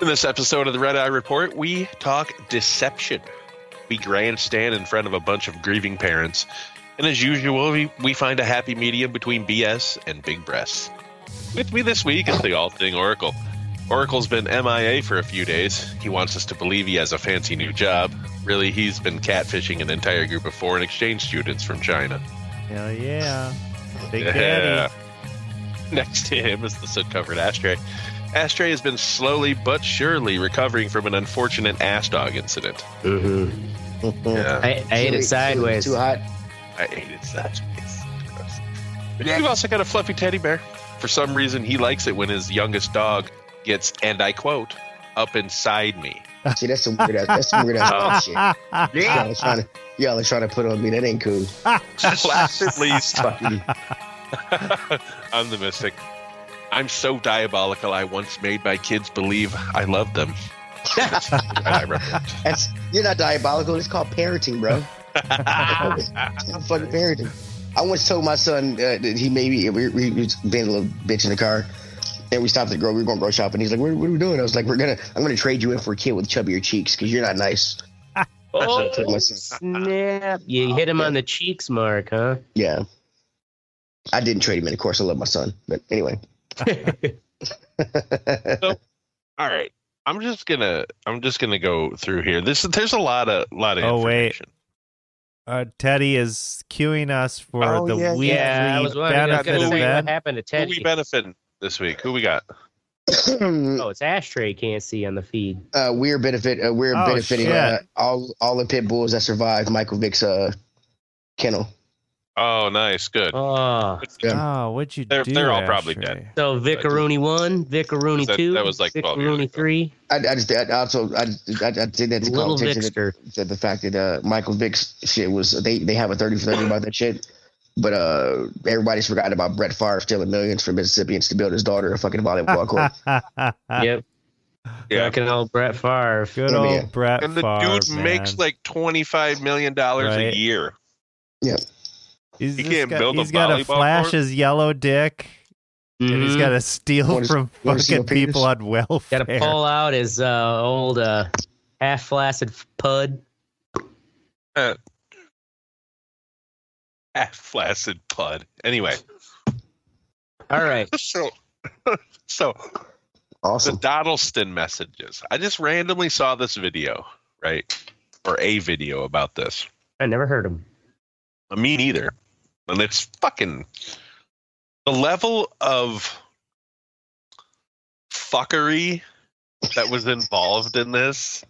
In this episode of the Red Eye Report, we talk deception. We grandstand in front of a bunch of grieving parents. And as usual, we, we find a happy medium between BS and big breasts. With me this week is the All Thing Oracle. Oracle's been MIA for a few days. He wants us to believe he has a fancy new job. Really, he's been catfishing an entire group of foreign exchange students from China. Hell yeah. Big Yeah. Daddy. Next to him is the soot covered ashtray. Ashtray has been slowly but surely recovering from an unfortunate ass dog incident. Mm-hmm. Yeah, I, I ate it sideways. Too hot. I hated that. Gross. But You've also got a fluffy teddy bear. For some reason, he likes it when his youngest dog gets, and I quote, up inside me. See, that's some weird ass. That's some weird ass shit. Y'all Yeah. are trying to, y'all are trying to put on me. That ain't cool. Last at least, I'm the mystic. I'm so diabolical. I once made my kids believe I loved them. I report. that's you're not diabolical. It's called parenting, bro. It's not fucking parenting. I once told my son uh, that he maybe we, we, we was being a little bitch in the car, and we stopped at grow. We were going grocery shopping. He's like, "What, what are we doing?" I was like, "We're gonna. I'm gonna trade you in for a kid with chubbier cheeks because you're not nice." Oh, told my son. snap. You hit him on the cheeks, Mark, huh? Yeah. I didn't trade him in. Of course, I love my son, but anyway. All right. I'm just gonna I'm just gonna go through here. This there's a lot of lot of Oh, wait. information. Uh, Teddy is queuing us for Oh, the yeah, weekly yeah, I was wondering benefit gonna what happened to Who we Teddy. benefiting this week? Who we got? Oh, it's Ashtray can't see on the feed. uh, we're benefit. Uh, we're Oh, benefiting uh, all all the pit bulls that survived Michael Vick's uh, kennel. Oh, nice, good. Oh, Yeah. Oh, what'd you They're- do? they're all probably dead. so Vicaroni one, Vicaroni That- two, that was like 12 Vicaroni three, I, I just I also I, I, I did that to call attention to, to the fact that uh, Michael Vick's shit was they they have a thirty for thirty about that shit. But uh, everybody's forgotten about Brett Favre stealing millions from Mississippians to build his daughter a fucking volleyball court. Yep, Yeah. fucking old Brett Favre. Good Yeah, old yeah. Brett And the Favre, dude makes like twenty five million dollars Right. a year. He's he just can't got, build a He's got to volleyball flash court? his yellow dick, and he's got to steal Wanna- from fucking a penis? people on welfare. Got to pull out his uh, old uh, half flaccid pud. Half flaccid pud. Anyway, All right. so so awesome. the Awesome. Dodleston messages. I just randomly saw this video, right? Or a video about this. I never heard him. Me neither. And it's fucking the level of fuckery that was involved in this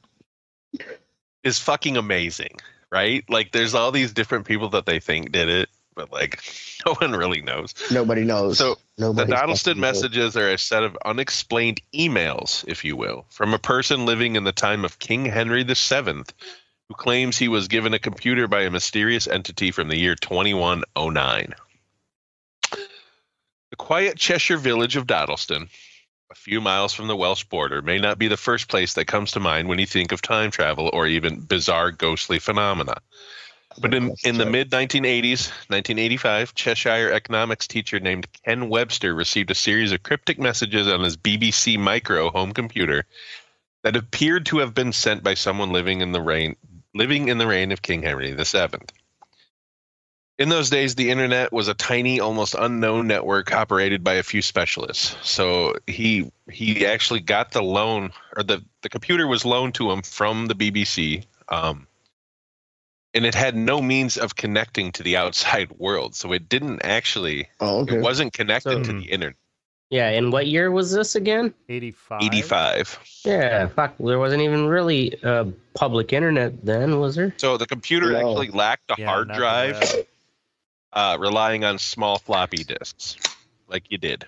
is fucking amazing, right? Like there's all these different people that they think did it, but like no one really knows. Nobody knows. So the Nobody Dodleston messages are a set of unexplained emails, if you will, from a person living in the time of King Henry VII, who claims he was given a computer by a mysterious entity from the year 2109. The quiet Cheshire village of Dodleston, a few miles from the Welsh border, may not be the first place that comes to mind when you think of time travel or even bizarre ghostly phenomena. But in, in the mid 1980s, 1985, Cheshire economics teacher named Ken Webster received a series of cryptic messages on his BBC Micro home computer that appeared to have been sent by someone living in the reign living in the reign of King Henry VII. In those days, the internet was a tiny, almost unknown network operated by a few specialists. So he he actually got the loan, or the the computer was loaned to him from the BBC. Um, and it had no means of connecting to the outside world. So it didn't actually, Oh, okay. it wasn't connected to the internet. Yeah, and what year was this again? 85. 85. Yeah, fuck. There wasn't even really uh, public internet then, was there? So the computer No. actually lacked a Yeah, hard drive, uh, relying on small floppy disks, like you did.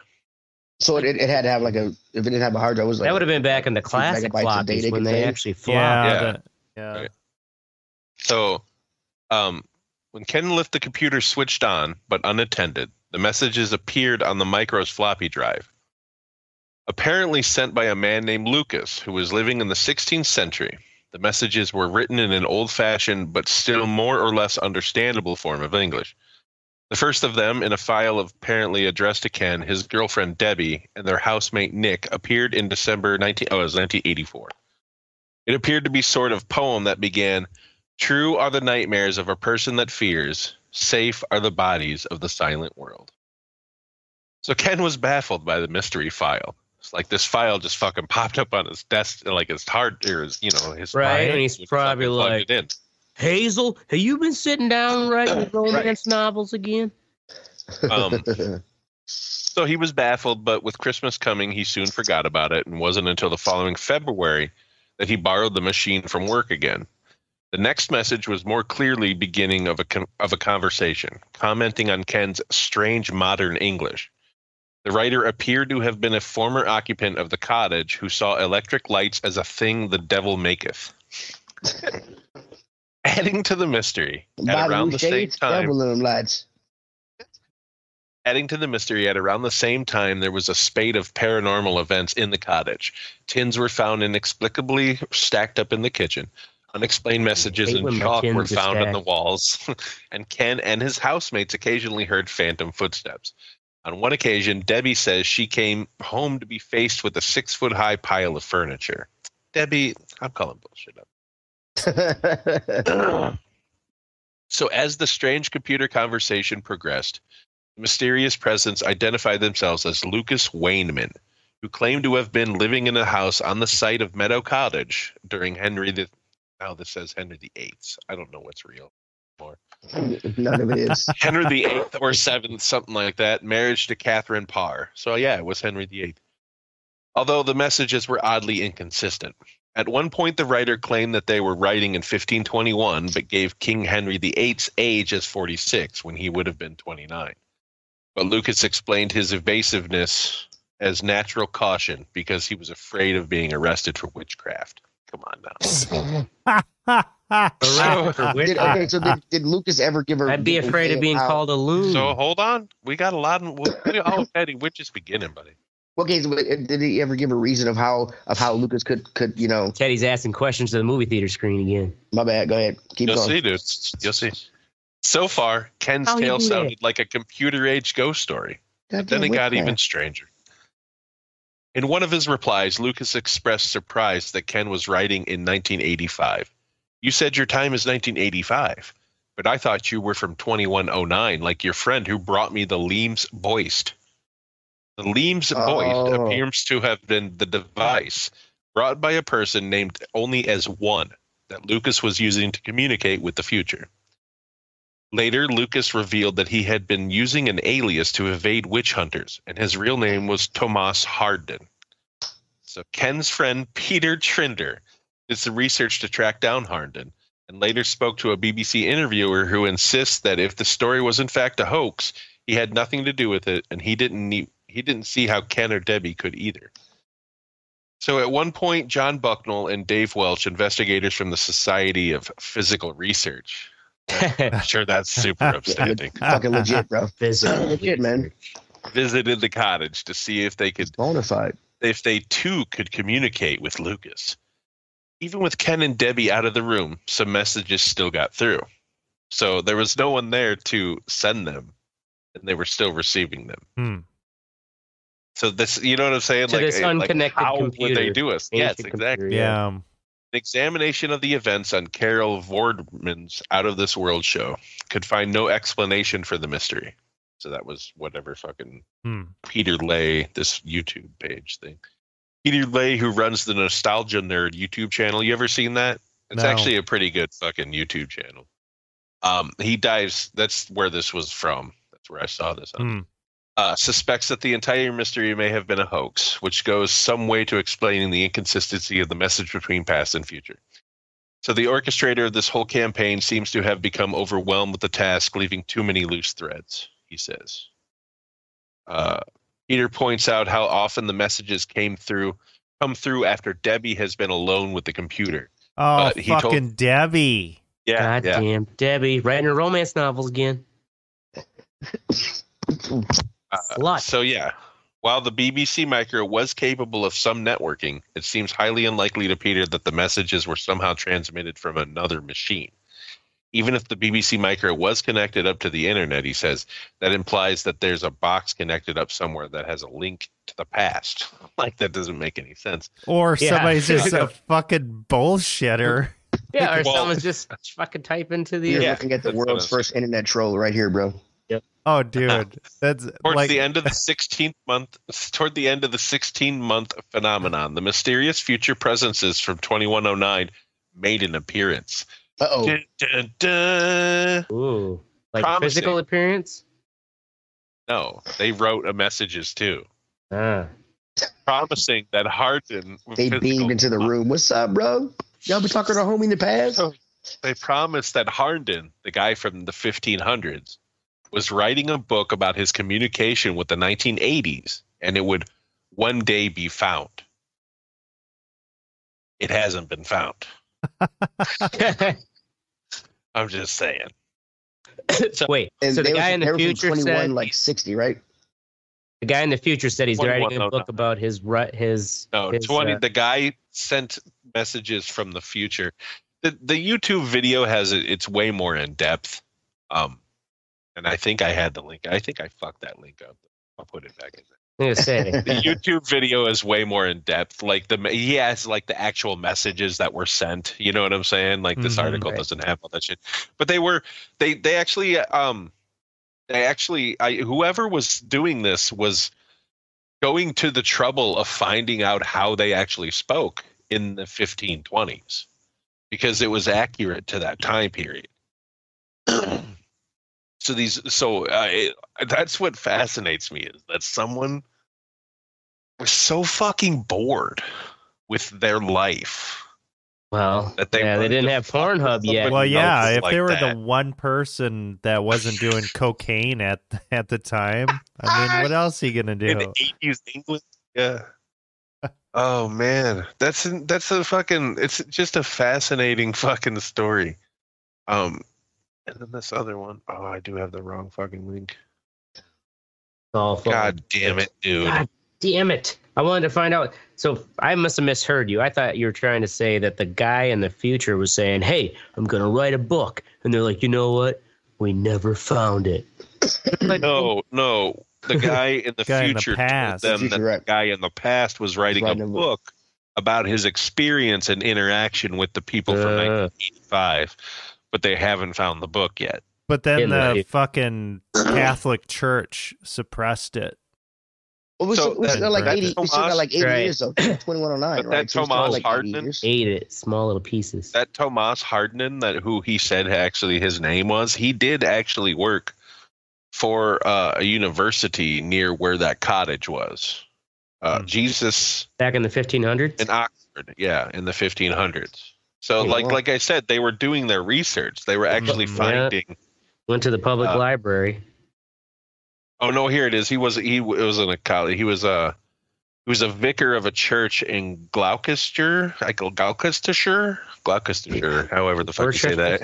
So it, it had to have like a if it didn't have a hard drive, it was like that would have been back in the few classic megabytes floppies when they actually flopped. Yeah. Yeah. the- yeah. Right. So, um, when Ken left the computer switched on but unattended, the messages appeared on the micro's floppy drive. Apparently sent by a man named Lucas, who was living in the 16th century. The messages were written in an old fashioned but still more or less understandable form of English. The first of them, in a file apparently addressed to Ken, his girlfriend Debbie, and their housemate Nick, appeared in December 19, oh, it was 1984. It appeared to be sort of poem that began, "True are the nightmares of a person that fears, safe are the bodies of the silent world." So Ken was baffled by the mystery file. It's like this file just fucking popped up on his desk, like his hard, or his, you know, his Right, and he's probably like- it in. Hazel, have you been sitting down writing romance novels again? Um, So he was baffled, but with Christmas coming, he soon forgot about it, and wasn't until the following February that he borrowed the machine from work again. The next message was more clearly beginning of a con- of a conversation, commenting on Ken's strange modern English. The writer appeared to have been a former occupant of the cottage who saw electric lights as a thing the devil maketh. Adding to the mystery, at around the same time, devil in them lights. Adding to the mystery, at around the same time, there was a spate of paranormal events in the cottage. Tins were found inexplicably stacked up in the kitchen. Unexplained messages hate and chalk tins were found on the walls, and Ken and his housemates occasionally heard phantom footsteps. On one occasion, Debbie says she came home to be faced with a six foot high pile of furniture. Debbie, I'm calling bullshit up. So, as the strange computer conversation progressed, the mysterious presence identified themselves as Lucas Wayneman, who claimed to have been living in a house on the site of Meadow Cottage during Henry the. Now this says Henry the Eighth. I don't know what's real. None of it is. Henry the Eighth or Seventh, something like that. Marriage to Catherine Parr. So yeah, it was Henry the Eighth. Although the messages were oddly inconsistent. At one point, the writer claimed that they were writing in 1521, but gave King Henry VIII's age as 46 when he would have been 29. But Lucas explained his evasiveness as natural caution because he was afraid of being arrested for witchcraft. Come on now. Did, okay, so did, did Lucas ever give her? I'd be afraid of being how- called a loon. So hold on, we got a lot. Of, we, oh, Eddie, we're just beginning, buddy. Okay, so did he ever give a reason of how of how Lucas could could you know? Teddy's asking questions to the movie theater screen again. My bad. Go ahead. Keep You'll going. see, dude. You'll see. So far, Ken's How tale do that? sounded like a computer age ghost story. Then it got witchcraft. even stranger. In one of his replies, Lucas expressed surprise that Ken was writing in 1985. You said your time is 1985, but I thought you were from 2109, like your friend who brought me the Leames Boist. The Boist Oh. appears to have been the device brought by a person named only as one that Lucas was using to communicate with the future. Later, Lucas revealed that he had been using an alias to evade witch hunters, and his real name was Tomas Harden. So Ken's friend Peter Trinder did some research to track down Harden, and later spoke to a BBC interviewer who insists that if the story was in fact a hoax, he had nothing to do with it, and he didn't need, he didn't see how Ken or Debbie could either. So at one point, John Bucknell and Dave Welch, investigators from the Society of Physical Research, sure that's super upstanding. Fucking legit, bro. Visit. Legit, man. visited the cottage to see if they could Bona fide. if they too could communicate with Lucas. Even with Ken and Debbie out of the room, some messages still got through. So there was no one there to send them, and they were still receiving them. Hmm. So this, you know what I'm saying? To like, this eh, like, unconnected how would they do us? Yes, exactly. computer, Yeah. um, An examination of the events on Carol Vorderman's Out of This World show could find no explanation for the mystery. So that was whatever fucking Hmm. Peter Leigh, this YouTube page thing. Peter Leigh, who runs the Nostalgia Nerd YouTube channel. You ever seen that? It's No. actually a pretty good fucking YouTube channel. Um, he dives. That's where this was from. That's where I saw this. On. Hmm. Uh, suspects that the entire mystery may have been a hoax, which goes some way to explaining the inconsistency of the message between past and future. So the orchestrator of this whole campaign seems to have become overwhelmed with the task, leaving too many loose threads. He says. Uh, Peter points out how often the messages came through come through after Debbie has been alone with the computer. Oh, But he told- fucking Debbie. Yeah, God yeah. damn, Debbie writing her romance novels again. Uh, Slut. so yeah, while the BBC Micro was capable of some networking, it seems highly unlikely to Peter that the messages were somehow transmitted from another machine. Even if the BBC Micro was connected up to the internet, he says that implies that there's a box connected up somewhere that has a link to the past. Like that doesn't make any sense. Or Yeah. somebody's just a fucking bullshitter. Yeah, or Well- someone's just fucking type into the. You're Yeah, looking at the world's first internet troll right here, bro. Oh, dude, that's Towards like the end of the 16th month, toward the end of the 16 month phenomenon, the mysterious future presences from 2109 made an appearance. Uh oh. Ooh, like Promising. physical appearance. No, they wrote a messages too, Ah, promising that Harden. with They beamed into the room. What's up, bro? Y'all been talking to homie in the past? They promised that Harden, the guy from the 1500s, was writing a book about his communication with the 1980s, and it would one day be found. It hasn't been found. I'm just saying. wait. And so the guy in the future said like 60, right? the guy in the future said he's writing a 2109. book about his ru- his. No, his, 20. uh, the guy sent messages from the future. The the YouTube video has it. It's way more in depth. Um, and I think I had the link. I think I fucked that link up. I'll put it back in there. The YouTube video is way more in depth. Like the he has like the actual messages that were sent. You know what I'm saying? Like this Mhm. article Right. doesn't have all that shit, but they were they they actually um they actually I whoever was doing this was going to the trouble of finding out how they actually spoke in the 1520s because it was accurate to that time period. so these so it, that's what fascinates me is that someone was so fucking bored with their life Well, that they yeah, they didn't have Pornhub yet. well, yeah. If like they were that. the one person that wasn't doing cocaine at at the time, I mean, what else are you gonna in do? the 80s England. Yeah. Oh man, that's that's a fucking. It's just a fascinating fucking story. Um, and then this other one. Oh, I do have the wrong fucking link. All full- God damn it, dude. God damn it! I wanted to find out. So I must have misheard you. I thought you were trying to say that the guy in the future was saying, "Hey, I'm gonna write a book," and they're like, "You know what? We never found it." Like, No, no. The guy in the Guy in the future past. told them Future, that right. the guy in the past was writing a Writing a book. book about his experience and interaction with the people from Uh. 1985, but they haven't found the book yet. But then In the the- fucking Catholic Church suppressed it. Well, we So still, we still got like that 80, we still got like 80 Right. years of 2109, But right? that So we Tomas like 80 Hardman- years. ate it, small little pieces. That Tomas Hardman, that who he said actually his name was, he did actually work for uh, a university near where that cottage was. Uh, Hmm. Jesus Back in the 1500s. in Oxford, yeah, in the 1500s. So, Yeah. like, like I said, they were doing their research. They were actually. Yeah. finding. Went to the public Uh, library. Oh no, here it is. He was he was in a college. He was a he was a vicar of a church in Gloucester, like Gloucestershire, Gloucestershire, however the fuck you say that.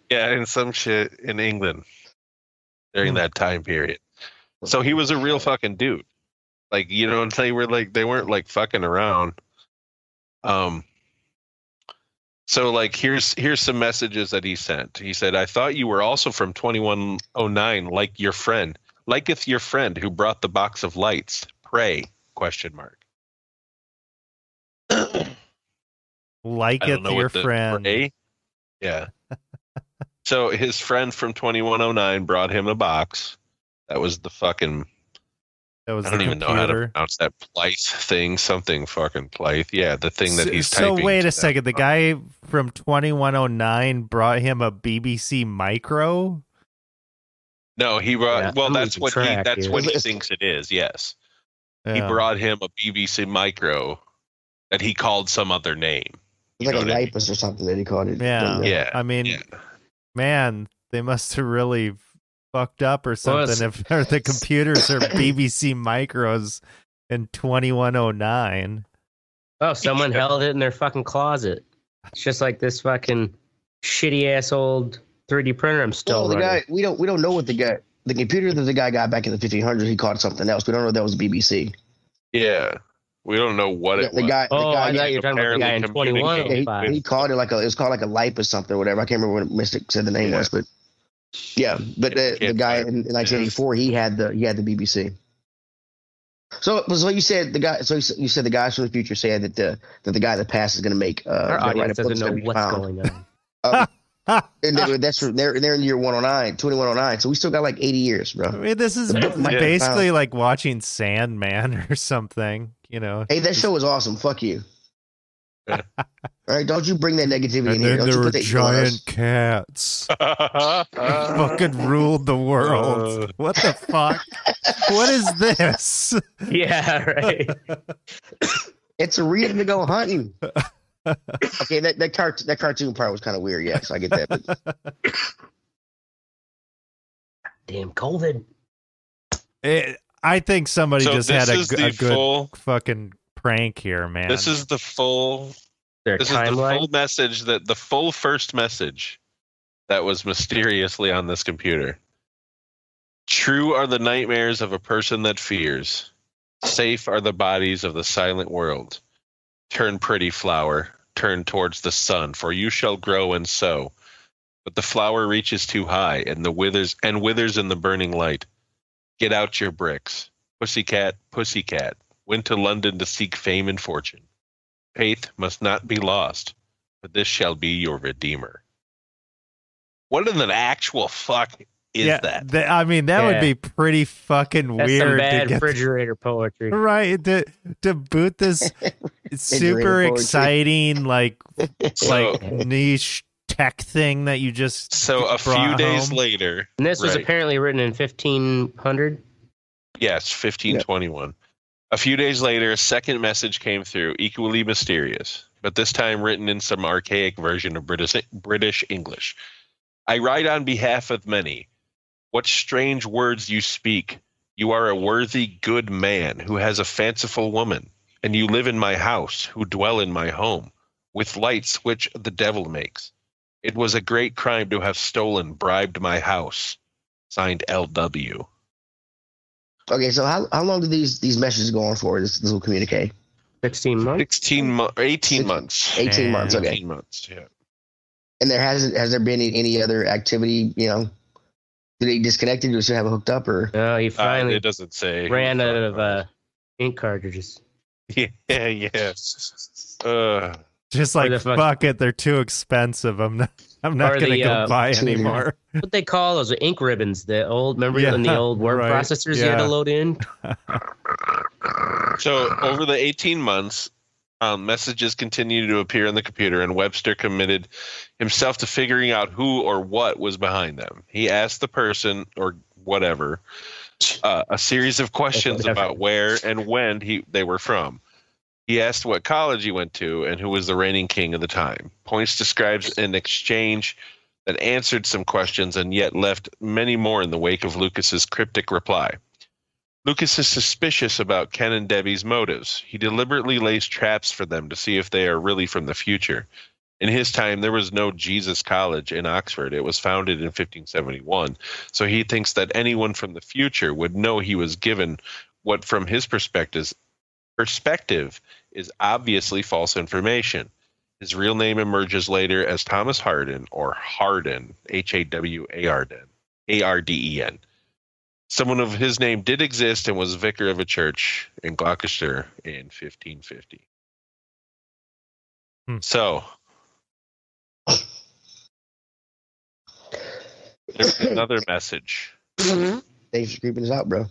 Yeah, in some shit in England during Hmm. that time period. So he was a real fucking dude. Like, you know, they were like they weren't like fucking around. Um so like here's here's some messages that he sent. He said, I thought you were also from twenty one oh nine, like your friend. Liketh your friend who brought the box of lights. Pray question mark. Like it, your friend. pray- Yeah. so his friend from 2109 brought him a box. That was the fucking That was I don't even know how to pronounce that Plythe thing, something fucking Plythe. Yeah, the thing that So- he's so typing. So wait to a that second. The guy from 2109 brought him a BBC Micro. No, he brought. Yeah, well, that's what he. That's here. what he thinks it is. Yes, he brought him a BBC Micro that he called some other name. It's like a know what I mean? Or something that he called it. Yeah. Yeah, I mean, yeah. man, they must have really fucked up or something it's- if or the computers are BBC Micros in 2109. Oh, someone held it in their fucking closet. It's just like this fucking shitty ass old 3D printer I'm still Well, the running. guy we don't we don't know what the guy the computer that the guy got back in the 1500s he caught something else. We don't know if that was BBC. Yeah. We don't know what The, it the was. guy, the Oh, guy, I thought you were talking about the guy in 21 yeah, he, he called it like a, it was called like a lipe or something or whatever. I can't remember what Mystic said the name Yeah. was, but yeah, but the, the guy find in, in 1984, he had the he had the BBC. So, so you said the guy. So you said- the guys from the future said that the that the guy in the past is going to make uh, Our gonna write a audience doesn't know what's found. going on. And they, that's for, they're they're in year 109, 2109. So we still got like 80 years, I bro. mean, this is The book might basically like watching Sandman or something. You know, Hey, that show was awesome. Fuck you. Yeah. All right, don't you bring that negativity in and here. then Don't there you were put that evil on us. giant cats. Fucking ruled the world. Uh. what the fuck? what is this? yeah, right. It's a reason to go hunting. okay, that that, cart- that cartoon part was kind of weird. Yes, I get that. But Damn COVID. It, I think somebody so just had a, is g- the a good full. fucking prank here, man. This is the full. Their This is the full message that the full first message that was mysteriously on this computer. True are the nightmares of a person that fears. Safe are the bodies of the silent world. Turn pretty flower, turn towards the sun, for you shall grow and sow. But the flower reaches too high, and the withers and withers in the burning light. Get out your bricks, pussycat, pussycat. Went to London to seek fame and fortune. Faith must not be lost, but this shall be your redeemer. What in the actual fuck is yeah, that? th- I mean, that would be pretty fucking That's some weird to bad get refrigerator poetry. right to to boot this super exciting like like niche tech thing that you just So a few days home. later, And this was apparently written in 1500. yes, 1521. A few days later, a second message came through, equally mysterious, but this time written in some archaic version of British British English. I write on behalf of many. What strange words you speak. You are a worthy, good man who has a fanciful woman, and you live in my house, who dwell in my home, with lights which the devil makes. It was a great crime to have stolen, bribed my house. Signed L.W. okay, so how, how long do these these messages go on for? This, this little communique, 16 months. 16 mo- 18 Six- months. 18 months. Okay, 18 months, yeah. and there hasn't has there been any, any other activity? You know, did they disconnect it? Do they still have it hooked up or? No, he Uh, finally it doesn't say. ran out of uh, ink cartridges. Yeah, yeah. Uh, just like fuck- fuck it, they're too expensive. I'm not I'm not Or gonna go uh, buy anymore. What they call those ink ribbons? The old, remember Yeah, in the old word right, processors you had yeah. to load in? so over the 18 months, um, messages continued to appear on the computer, and Webster committed himself to figuring out who or what was behind them. He asked the person or whatever uh, a series of questions about where and when he they were from. He asked what college he went to and who was the reigning king of the time. Points describes an exchange that answered some questions and yet left many more in the wake of Lucas's cryptic reply. Lucas is suspicious about Ken and Debbie's motives. He deliberately lays traps for them to see if they are really from the future. In his time, there was no Jesus College in Oxford. It was founded in 1571. So he thinks that anyone from the future would know he was given what, from his perspective, perspective is obviously false information. His real name emerges later as Thomas Harden or Harden, H A W A R D N, A R D E N. Someone of his name did exist and was vicar of a church in Gloucester in 1550. Hmm. So, there's another message. Thanks for creeping us out, bro.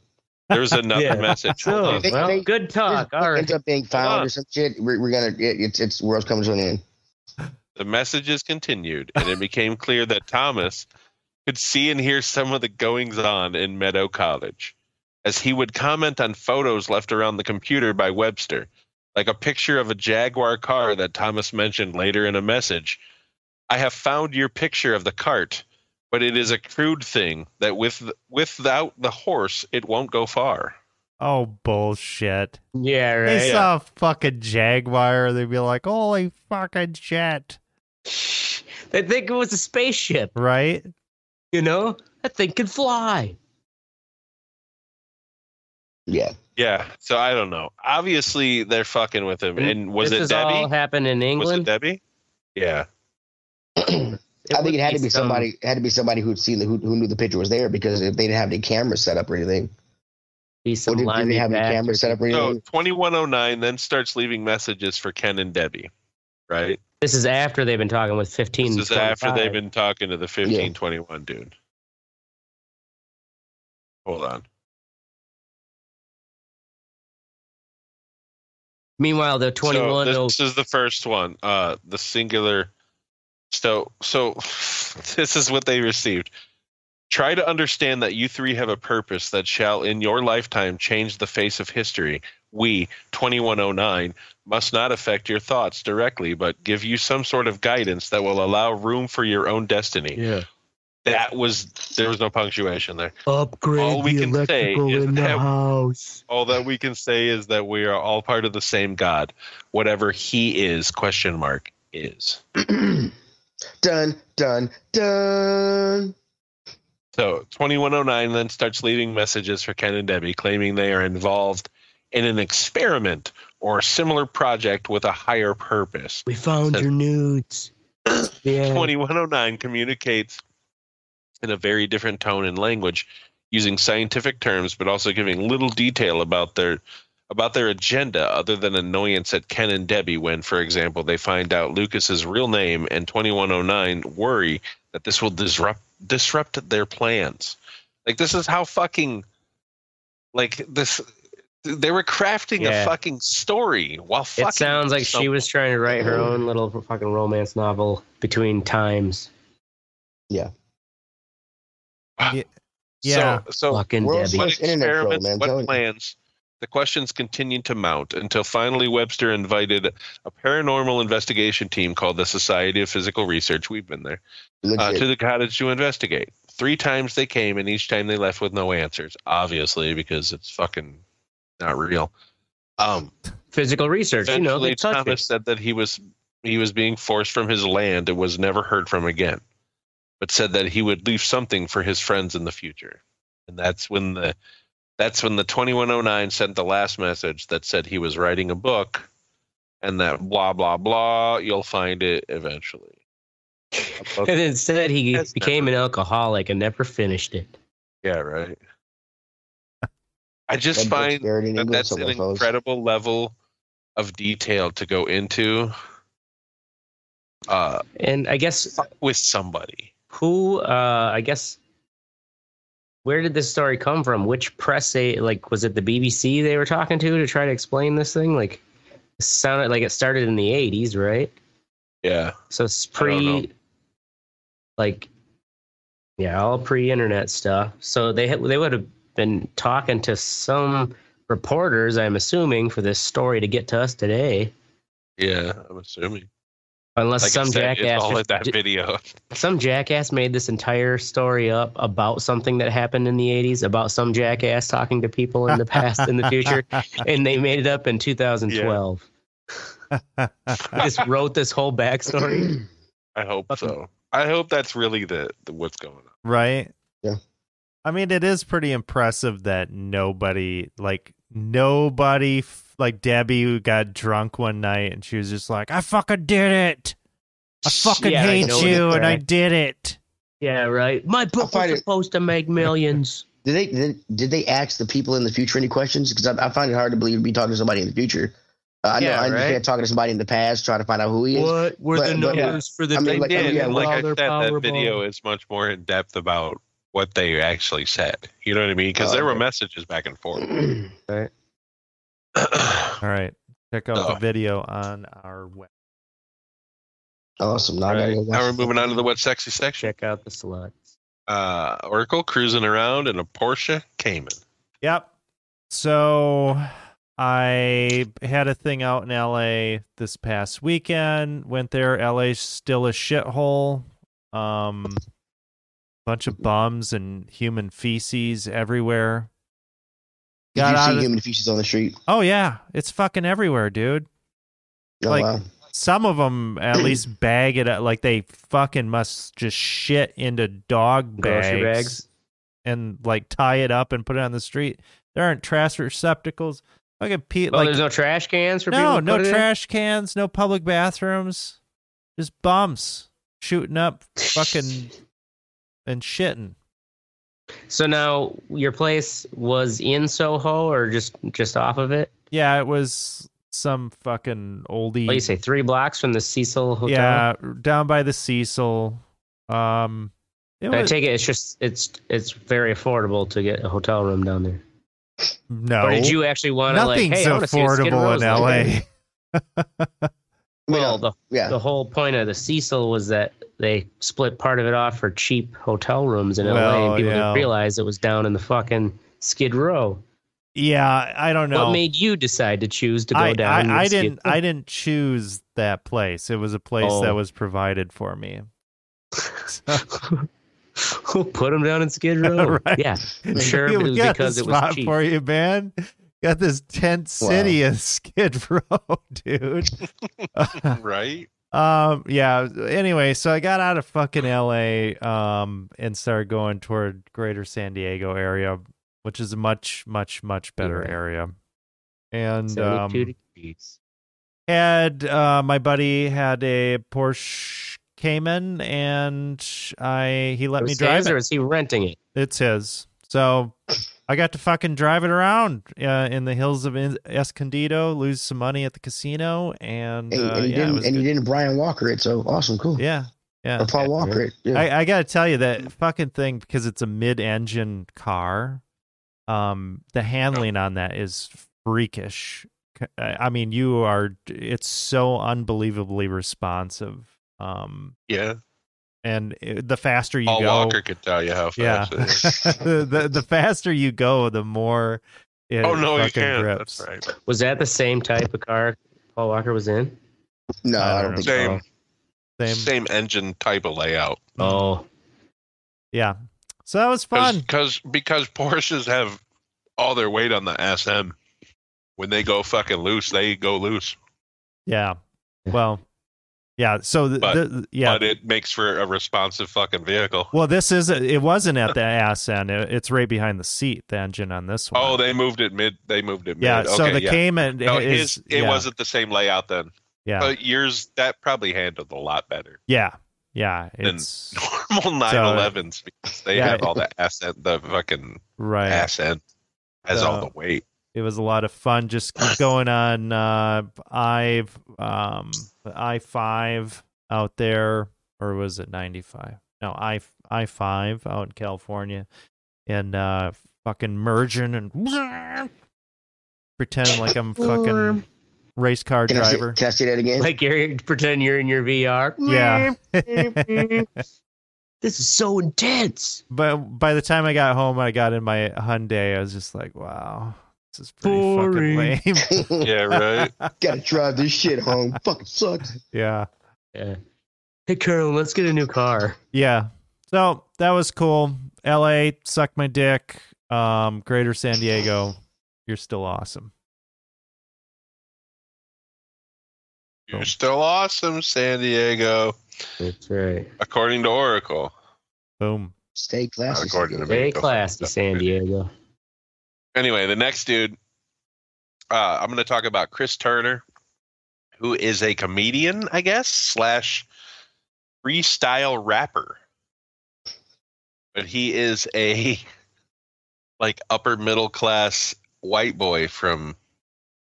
There's another Yeah. message. So. They- well, they- good talk. This All ends up being found or some shit. We're, we're gonna it, it's it's world's coming to an end. The messages continued, and it became clear that Thomas could see and hear some of the goings on in Meadow College, as he would comment on photos left around the computer by Webster, like a picture of a Jaguar car that Thomas mentioned later in a message. I have found your picture of the cart, but it is a crude thing that with without the horse it won't go far. Oh bullshit. Yeah, They right. saw a fucking Jaguar, they'd be like, Holy fucking shit. They think it was a spaceship, Right? you know? That thing can fly. Yeah. Yeah. So I don't know. Obviously, they're fucking with him. And was this it Debbie? all happened in England. Was it Debbie? Yeah. I think it had to be some- somebody. It had to be somebody who'd seen the, who, who knew the picture was there because if they didn't have any cameras set up or anything, Be or some did, did limey they have any bastard. cameras set up or So anything? 2109 then starts leaving messages for Ken and Debbie, right? This is after they've been talking with 15. This is after they've been talking to the 1521 dude. Hold on. Meanwhile, the 21 So oh- this is the first one. Uh, the singular. So so this is what they received. Try to understand that you three have a purpose that shall, in your lifetime, change the face of history. We, 2109, must not affect your thoughts directly, but give you some sort of guidance that will allow room for your own destiny. yeah. That was there was no punctuation there. Upgrade All we the can say electrical is in the that- house. All that we can say is that we are all part of the same God. Whatever he is, question mark, is. dun dun dun. So 2109 then starts leaving messages for Ken and Debbie claiming they are involved in an experiment or a similar project with a higher purpose. We found Said- your nudes. Yeah. 2109 communicates in a very different tone and language using scientific terms but also giving little detail about their about their agenda other than annoyance at Ken and Debbie when for example they find out Lucas's real name and 2109 worry that this will disrupt disrupt their plans. Like this is how fucking like this they were crafting Yeah. a fucking story while fucking It sounds like she was trying to write her own little fucking romance novel between times. Yeah. So, so Fucking World's Debbie. what First internet experiments, man, what telling you. plans? The questions continued to mount until finally Webster invited a paranormal investigation team called the Society of Physical Research. We've been there uh, to the cottage to investigate. Three times they came, and each time they left with no answers. Obviously, because it's fucking not real. Um, Physical research, you know, they Thomas it. said that he was he was being forced from his land and was never heard from again, but said that he would leave something for his friends in the future. And that's when the that's when the 2109 sent the last message that said he was writing a book and that blah blah blah you'll find it eventually. A book- And instead, he That's became an alcoholic and never finished it. yeah, right. I just That find that England that's an incredible level of detail to go into uh And I guess with somebody. who, uh, I guess, where did this story come from? Which press, a- like, was it the BBC they were talking to to try to explain this thing? Like, it sounded like it started in the 80s, right? Yeah. So it's I don't know. pre, like, yeah, all pre-internet stuff. So they had, they would have been talking to some reporters, I'm assuming, for this story to get to us today. Yeah, I'm assuming. Unless Like some said, jackass, it's all in just that di- video. some jackass made this entire story up about something that happened in the 80s, about some jackass talking to people in the past, in the future, and they made it up in 2012. Just wrote this whole backstory. I hope Fucking- so. I hope that's really the, the what's going on. right? Yeah. I mean, it is pretty impressive that nobody, like, nobody, f- like Debbie, who got drunk one night and she was just like, I fucking did it. I fucking Yeah, hate know you and I did it. Yeah, right. My book find was it- supposed to make millions. Did they did, did they ask the people in the future any questions? Because I, I find it hard to believe to be talking to somebody in the future. Uh, I know Yeah, I understand right. talking to somebody in the past, trying to find out who he is. What were But- the but- numbers for the I mean, thing like, Yeah, oh, yeah, like I said, that Powerball? video is much more in depth about what they actually said. You know what I mean? Because Oh, there were messages back and forth. All right. Check out the Oh. video on our web. awesome. Now, Right. gotta go watch Now we're moving on to the wet sexy section. Check out the sluts. Uh, Oracle cruising around in a Porsche Cayman. Yep. So I had a thing out in LA this past weekend. Went there. LA's still a shithole. Um, bunch of bums and human feces everywhere. Did Got you out see of- human feces on the street? Oh yeah, it's fucking everywhere, dude. Oh, Like- wow. Some of them at least bag it up, like they fucking must just shit into dog bags, Grocery bags. and like tie it up and put it on the street. There aren't trash receptacles. Fucking Pete, Oh, like there's no trash cans for people. no, no put it in? trash cans, no public bathrooms, just bums shooting up, fucking and shitting. So now your place was in Soho or just just off of it? Yeah, it was some fucking oldie. What do you say? Three blocks from the Cecil Hotel. yeah, down by the Cecil. Um, it I take it it's just it's it's very affordable to get a hotel room down there. no. Or did you actually want to like? Nothing's Hey, I want to see a Skid affordable in. LA. Well, the yeah. the whole point of the Cecil was that they split part of it off for cheap hotel rooms in LA, Well, and people yeah. didn't realize it was down in the fucking Skid Row. Yeah, I don't know. What made you decide to choose to go I, down? I, I Skid didn't. Row? I didn't choose that place. It was a place that Oh. was provided for me. Put them down in Skid Row? Right. Yeah, sure it was because it was cheap. for you, man. Got this tent city in Skid Row, dude. right? Um, yeah. Anyway, so I got out of fucking LA, um, and started going toward Greater San Diego area, which is a much, much, much better Yeah. area. And 72 um, degrees. had uh, my buddy had a Porsche Cayman, and I he let me his drive or it. was he renting it? It's his. So I got to fucking drive it around uh, in the hills of Escondido, lose some money at the casino, and, And, uh, and, you yeah, didn't, was and you didn't Brian Walker it, so awesome, cool. yeah, yeah. Or Paul Walker it. Yeah. I, I got to tell you that fucking thing because it's a mid-engine car. Um, the handling on that is freakish. I I mean, you are. It's so unbelievably responsive. Um, Yeah. And it, the faster you Paul go, Walker could tell you how yeah, fast it is. the, the the faster you go, the more it oh no, you can't. grips. That's right. Was that the same type of car Paul Walker was in? no, I I don't don't think Same, so. Same, same engine type of layout. Oh, yeah. So that was fun. Because because Porsches have all their weight on the SM. When they go fucking loose, they go loose. Yeah. Well, yeah. So the, But- the yeah. But it makes for a responsive fucking vehicle. Well, this is it wasn't at the ass end. It- It's right behind the seat. The engine on this one. Oh, they moved it mid. They moved it mid. yeah. so Okay, the yeah. Cayman No, is his it yeah, wasn't the same layout then. yeah But yours that probably handled a lot better. yeah yeah. It's Normal 911s because they Yeah. have all the ass end, the fucking right. ass end has So- all the weight. It was a lot of fun just going on uh, I um I five out there, or was it ninety five? No, I I five out in California, and uh, fucking merging and pretending like I'm fucking race car Can I, say, driver. can I say that again? like you're pretend you're in your VR. Yeah. This is so intense. but by the time I got home, I got in my Hyundai. I was just like, wow, this is pretty Boring. fucking lame. Yeah, right. Gotta drive this shit home. Fucking sucks. yeah. Yeah. Hey, Carolyn, let's get a new car. Yeah. So that was cool. LA, suck my dick. Um, Greater San Diego, you're still awesome. You're still awesome, San Diego, That's right. according to Oracle. Boom. Stay Not classy. according to me. Very Go classy, San yourself. Diego. Anyway, the next dude, uh, I'm going to talk about Chris Turner, who is a comedian, I guess, slash freestyle rapper. But he is a like upper middle class white boy from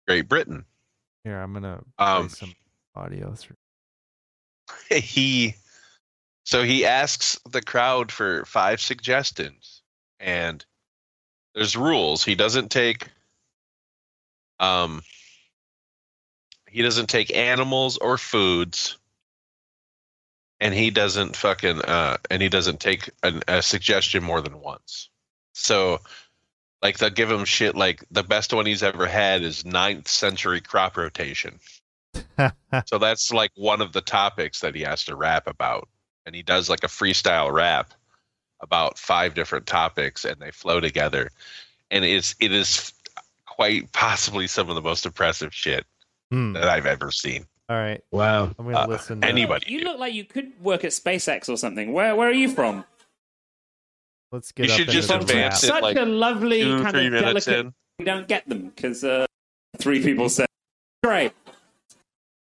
Great Britain. Here, I'm gonna Um, some audio through. he so he asks the crowd for five suggestions and there's rules. He doesn't take um he doesn't take animals or foods. And he doesn't fucking uh and he doesn't take an, a suggestion more than once. So like they'll give him shit like the best one he's ever had is ninth century crop rotation. So that's like one of the topics that he has to rap about. And he does like a freestyle rap about five different topics and they flow together. And it's it is quite possibly some of the most impressive shit Hmm. that I've ever seen. All right, Wow. I'm gonna Uh, listen. To anybody. You look like you could work at SpaceX or something. Where where are you from? Let's get You up should just advance it, Such like, a lovely Two, kind three of minutes delicate. in. We don't get them because uh, three people said, "Great,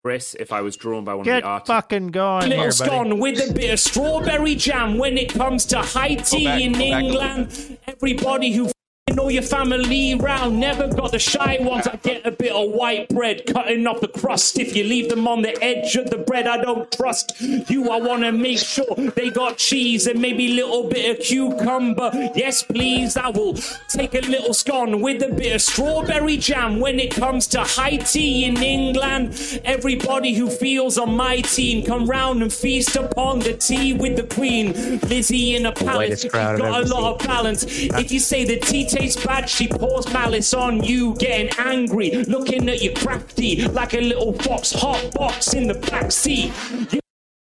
Chris, if I was drawn by one Get of the artists. fucking going little here, buddy. scone with a bit of strawberry jam." When it comes to high tea back, in go back England, everybody who f***ing all your family round never got the shy ones. I get a bit of white bread, cutting off the crust. If you leave them on the edge of the bread, I don't trust you. I want to make sure they got cheese and maybe a little bit of cucumber. Yes, please, I will take a little scone with a bit of strawberry jam. When it comes to high tea in England, everybody who feels on my team come round and feast upon the tea with the queen. Lizzie in a palace, I've got a lot of balance. If you say the tea tastes bad, she pours malice on you, getting angry, looking at you crafty like a little fox, hot box in the back seat. You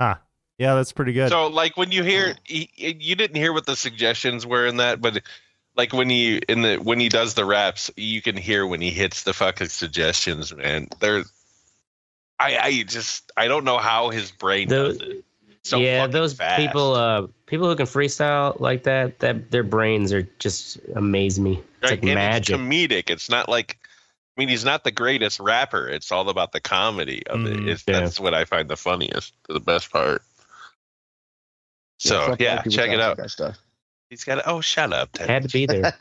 Huh. Yeah, that's pretty good. So, like when you hear, he, you didn't hear what the suggestions were in that, but like when he in the when he does the raps, you can hear when he hits the fucking suggestions, man. They're, I, I just, I don't know how his brain Those- does it. So yeah, those fast. people, uh, people who can freestyle like that, that their brains are just amaze me. It's Right, like and magic. It's comedic. It's not like, I mean, he's not the greatest rapper. It's all about the comedy of Mm, it. It's, yeah. That's what I find the funniest, the best part. So fuck yeah, check it out. Stuff. He's got. Oh, shut up, Ted. Had to be there.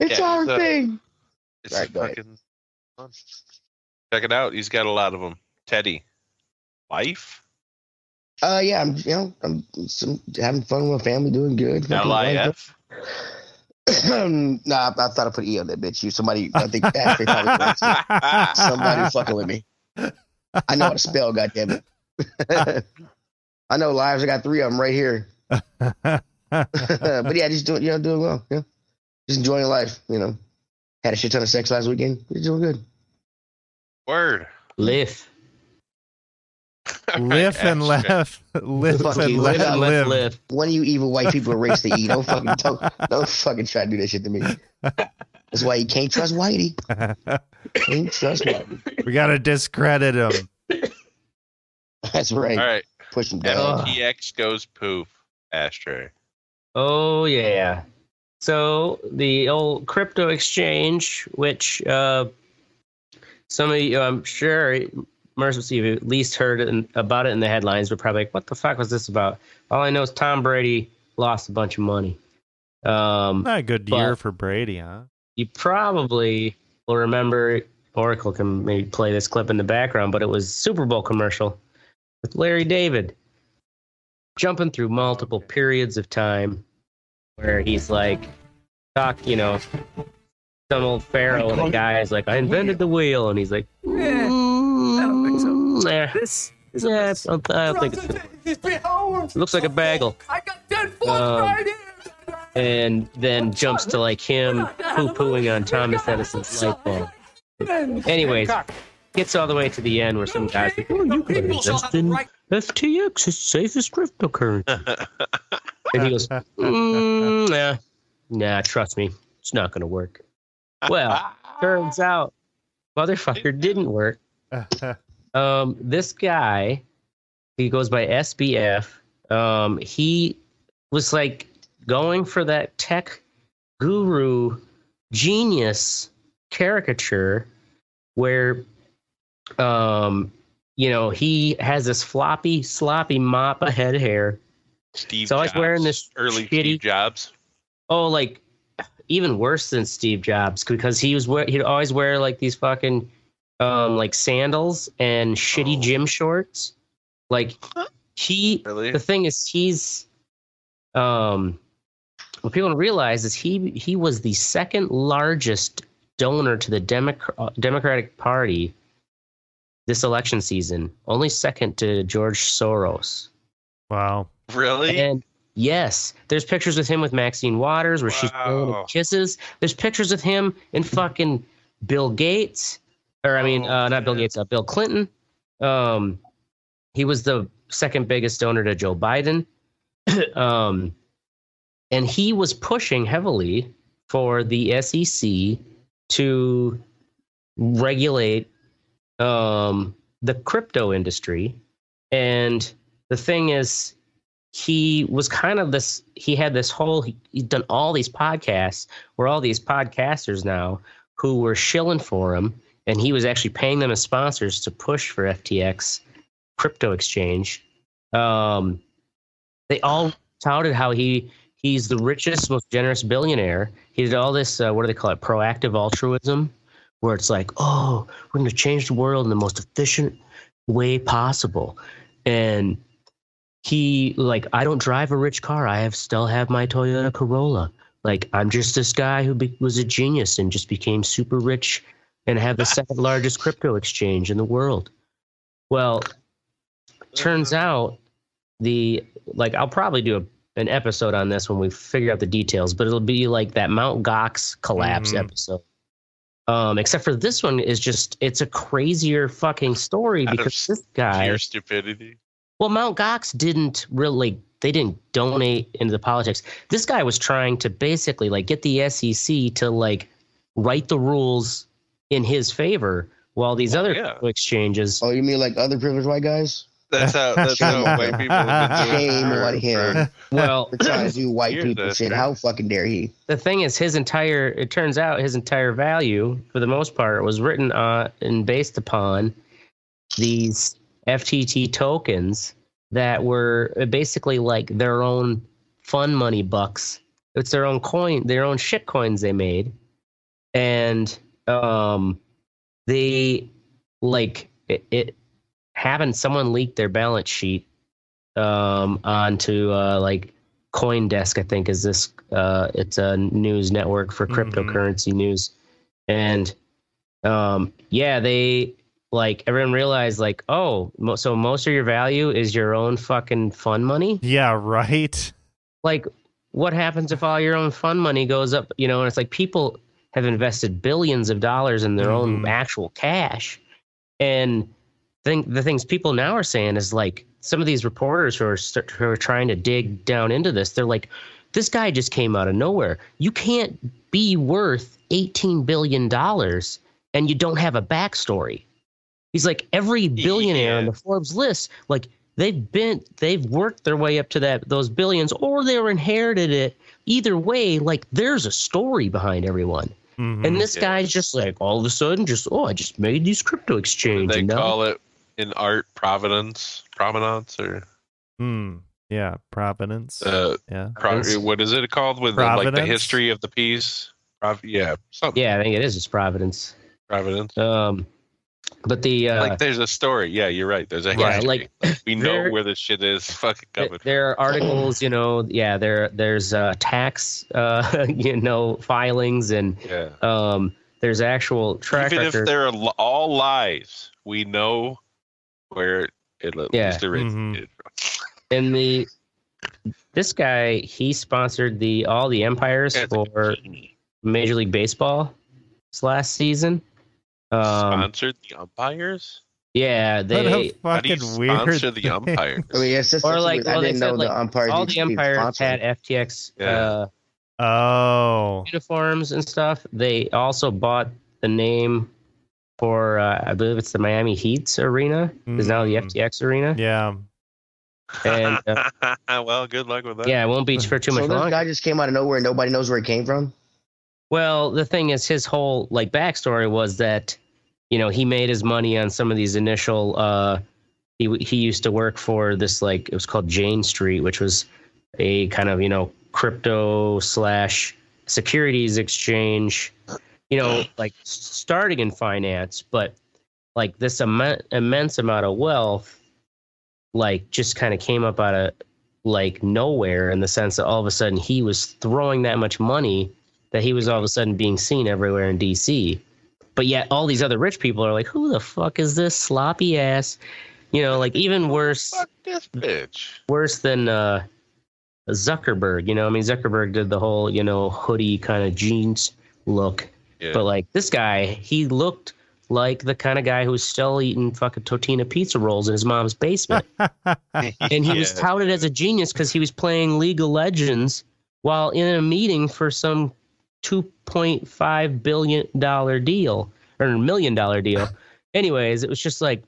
it's Yeah, our so- thing. It's Right, fucking fun. Check it out. He's got a lot of them. Teddy, life, Uh, yeah, I'm you know I'm some, having fun with my family, doing good. fucking life. LIF. nah, I, I thought I put E on that bitch. You somebody, I think Ashley probably somebody fucking with me. I know how to spell. Goddamn it. I know lives. I got three of them right here. but yeah, just doing, you know, doing well. Yeah, just enjoying life. You know, had a shit ton of sex last weekend. Just doing good. Word. Live. live and Ashtray. laugh. Live Fuck and you. let Live and let live. live. One of you evil white people are race to E. Don't fucking don't, don't fucking try to do that shit to me. That's why you can't trust Whitey. Can't trust Whitey. we gotta discredit him. That's right. All right. Pushing down. FTX goes poof. Ashtray. Oh yeah. So the old crypto exchange, which uh, some of you, I'm sure, most of you at least heard in, about it in the headlines, but probably like, what the fuck was this about? All I know is Tom Brady lost a bunch of money. Um, Not a good year for Brady, huh? you probably will remember Oracle can maybe play this clip in the background, but it was Super Bowl commercial with Larry David jumping through multiple periods of time where he's like talk, you know, some old pharaoh and the guy is like, I invented the wheel, and he's like, I don't think so. Nah, This is yeah, I don't, I don't think it's it looks like a bagel. I got dead foot Um, right here. And then jumps to like him poo pooing on Thomas Edison's light bulb. Anyways, gets all the way to the end where some guy's like, "Oh, you can invest in FTX, it's safest cryptocurrency." and he goes, mm, "Nah, nah, trust me, it's not gonna work." Well, turns out, motherfucker didn't work. Um, this guy, he goes by SBF. Um, he was like going for that tech guru genius caricature where um you know he has this floppy sloppy mop of head hair Steve So I was Jobs. wearing this early shitty- Steve Jobs. oh like even worse than steve jobs because he was wear he'd always wear like these fucking um like sandals and shitty Oh. gym shorts like he Really? the thing is he's um what people don't realize is he he was the second largest donor to the Democ- uh, democratic party this election season only second to george soros wow. Really? and yes there's pictures with him with maxine waters where she's blowing Wow. him kisses there's pictures with him and fucking bill gates or i mean Oh, uh, not bill gates uh, bill clinton. Um he was the second biggest donor to joe biden. Um and he was pushing heavily for the sec to regulate um the crypto industry. And the thing is he was kind of this he had this whole he, he'd done all these podcasts. Where all these podcasters now who were shilling for him and he was actually paying them as sponsors to push for ftx crypto exchange um, they all touted how he he's the richest most generous billionaire he did all this uh, what do they call it proactive altruism where it's like oh we're going to change the world in the most efficient way possible and he like I don't drive a rich car. I have still have my Toyota Corolla. Like I'm just this guy who be, was a genius and just became super rich and have the second largest crypto exchange in the world. Well, turns out the like I'll probably do a, an episode on this when we figure out the details, but it'll be like that Mount Gox collapse Mhm. episode. Um, except for this one is just it's a crazier fucking story Out because this guy Pure stupidity. well, Mount Gox didn't really they didn't donate into the politics. This guy was trying to basically like get the SEC to like write the rules in his favor while these oh, other yeah. exchanges Oh, you mean like other privileged white guys? That's how that's how white people have been doing Shame for- on him well for trying to do white people the shit. thing. How fucking dare he? the thing is his entire it turns out his entire value for the most part was written on and based upon these FTT tokens that were uh, basically like their own fun money bucks. It's their own coin, their own shit coins they made. And um they like it, it having someone leak their balance sheet um onto uh like Coindesk, I think is this uh it's a news network for Mhm. cryptocurrency news. And um yeah, they like everyone realized like, oh, mo- so most of your value is your own fucking fun money? Yeah, right. like what happens if all your own fund money goes up you know and it's like people have invested billions of dollars in their own Mhm. actual cash. And think the things people now are saying is like some of these reporters who are who are trying to dig down into this they're like this guy just came out of nowhere. You can't be worth 18 billion dollars and you don't have a backstory. He's like every billionaire on the forbes list like they've been they've worked their way up to that those billions or they were inherited it. Either way like there's a story behind everyone Mhm. and this Yeah. guy's just like all of a sudden just oh i just made these crypto exchange They and now call it in art providence, provenance, or Hmm. Yeah, Providence. uh, yeah. pro- what is it called with the, like the history of the piece? Prov- yeah, something. yeah i think it is it's providence Providence. um but the uh like there's a story. Yeah, you're right. There's a Yeah, history. like, we know there- where this shit is fucking th- coming. there are articles you know yeah there there's uh tax uh you know filings and Yeah. um there's actual track Even if they're all lies, we know where it at Yeah. least originated from. and the this guy he sponsored the all the empires It's for Major League Baseball this last season. Um, sponsored the umpires. yeah, What they a How do you fucking weird. sponsor the umpires? I mean, it's just Or like- well, I didn't said, know like, the umpires. all the to be empires sponsored. had FTX Yeah. uh, Oh. uniforms and stuff. They also bought the name for uh, I believe it's the Miami Heat's arena. Is now the Mm. FTX arena. Yeah. And, uh, well, good luck with that. Yeah, it won't be for too So much this longer. guy just came out of nowhere and nobody knows where he came from. Well, the thing is, his whole like backstory was that, you know, he made his money on some of these initial. uh He he used to work for this like it was called Jane Street, which was a kind of you know crypto slash securities exchange, you know, like starting in finance, but like this immen- immense amount of wealth, like just kind of came up out of like nowhere in the sense that all of a sudden he was throwing that much money that he was all of a sudden being seen everywhere in DC. But yet all these other rich people are like, who the fuck is this sloppy ass? You know, like even worse Fuck this bitch. worse than uh Zuckerberg, you know, I mean Zuckerberg did the whole, you know, hoodie kind of jeans look. Yeah. But like this guy, he looked like the kind of guy who was still eating fucking Totina pizza rolls in his mom's basement. and he was touted as a genius because he was playing League of Legends while in a meeting for some two point five billion dollar deal or million dollar deal. Anyways, it was just like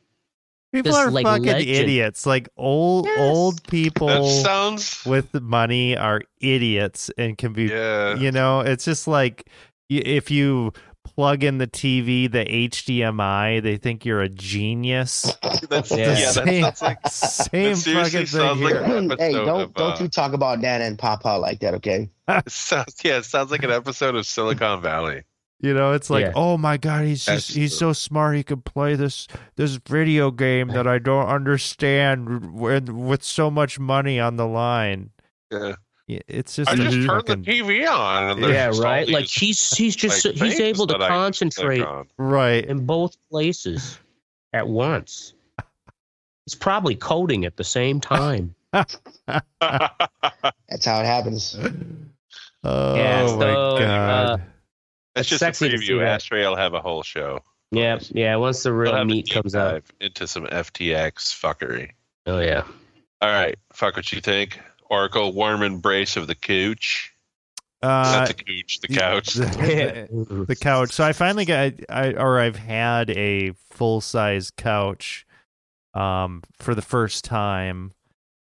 People Just are like fucking legend. idiots. Like old Yes. old people sounds. with money are idiots and can be Yeah. you know, it's just like if you plug in the TV, the HDMI, they think you're a genius. That's, Yeah. yeah. that same, sounds like. same seriously fucking thing sounds like hey, don't of, don't uh, you talk about Nana and Papa like that, okay? Sounds yeah. It sounds like an episode of Silicon Valley. You know, it's like, Yeah. oh my god, he's just he's so smart. He could play this this video game that I don't understand with, with so much money on the line. Yeah. Yeah, It's just I a just turned fucking the TV on. And Yeah, right. Like he's he's just like, he's able to that I click concentrate right. in both places at once. He's probably coding at the same time. That's how it happens. Oh Yeah, my so, uh, god. That's It's just a sexy to see preview. that. Ashtray will have a whole show. Yeah, yeah. Once the real meat comes out. into some FTX fuckery. Oh yeah. All right, fuck what you think. Oracle, warm embrace of the couch. Uh, Not the couch, the couch. the, the couch. So I finally got, I or I've had a full size couch, um, for the first time,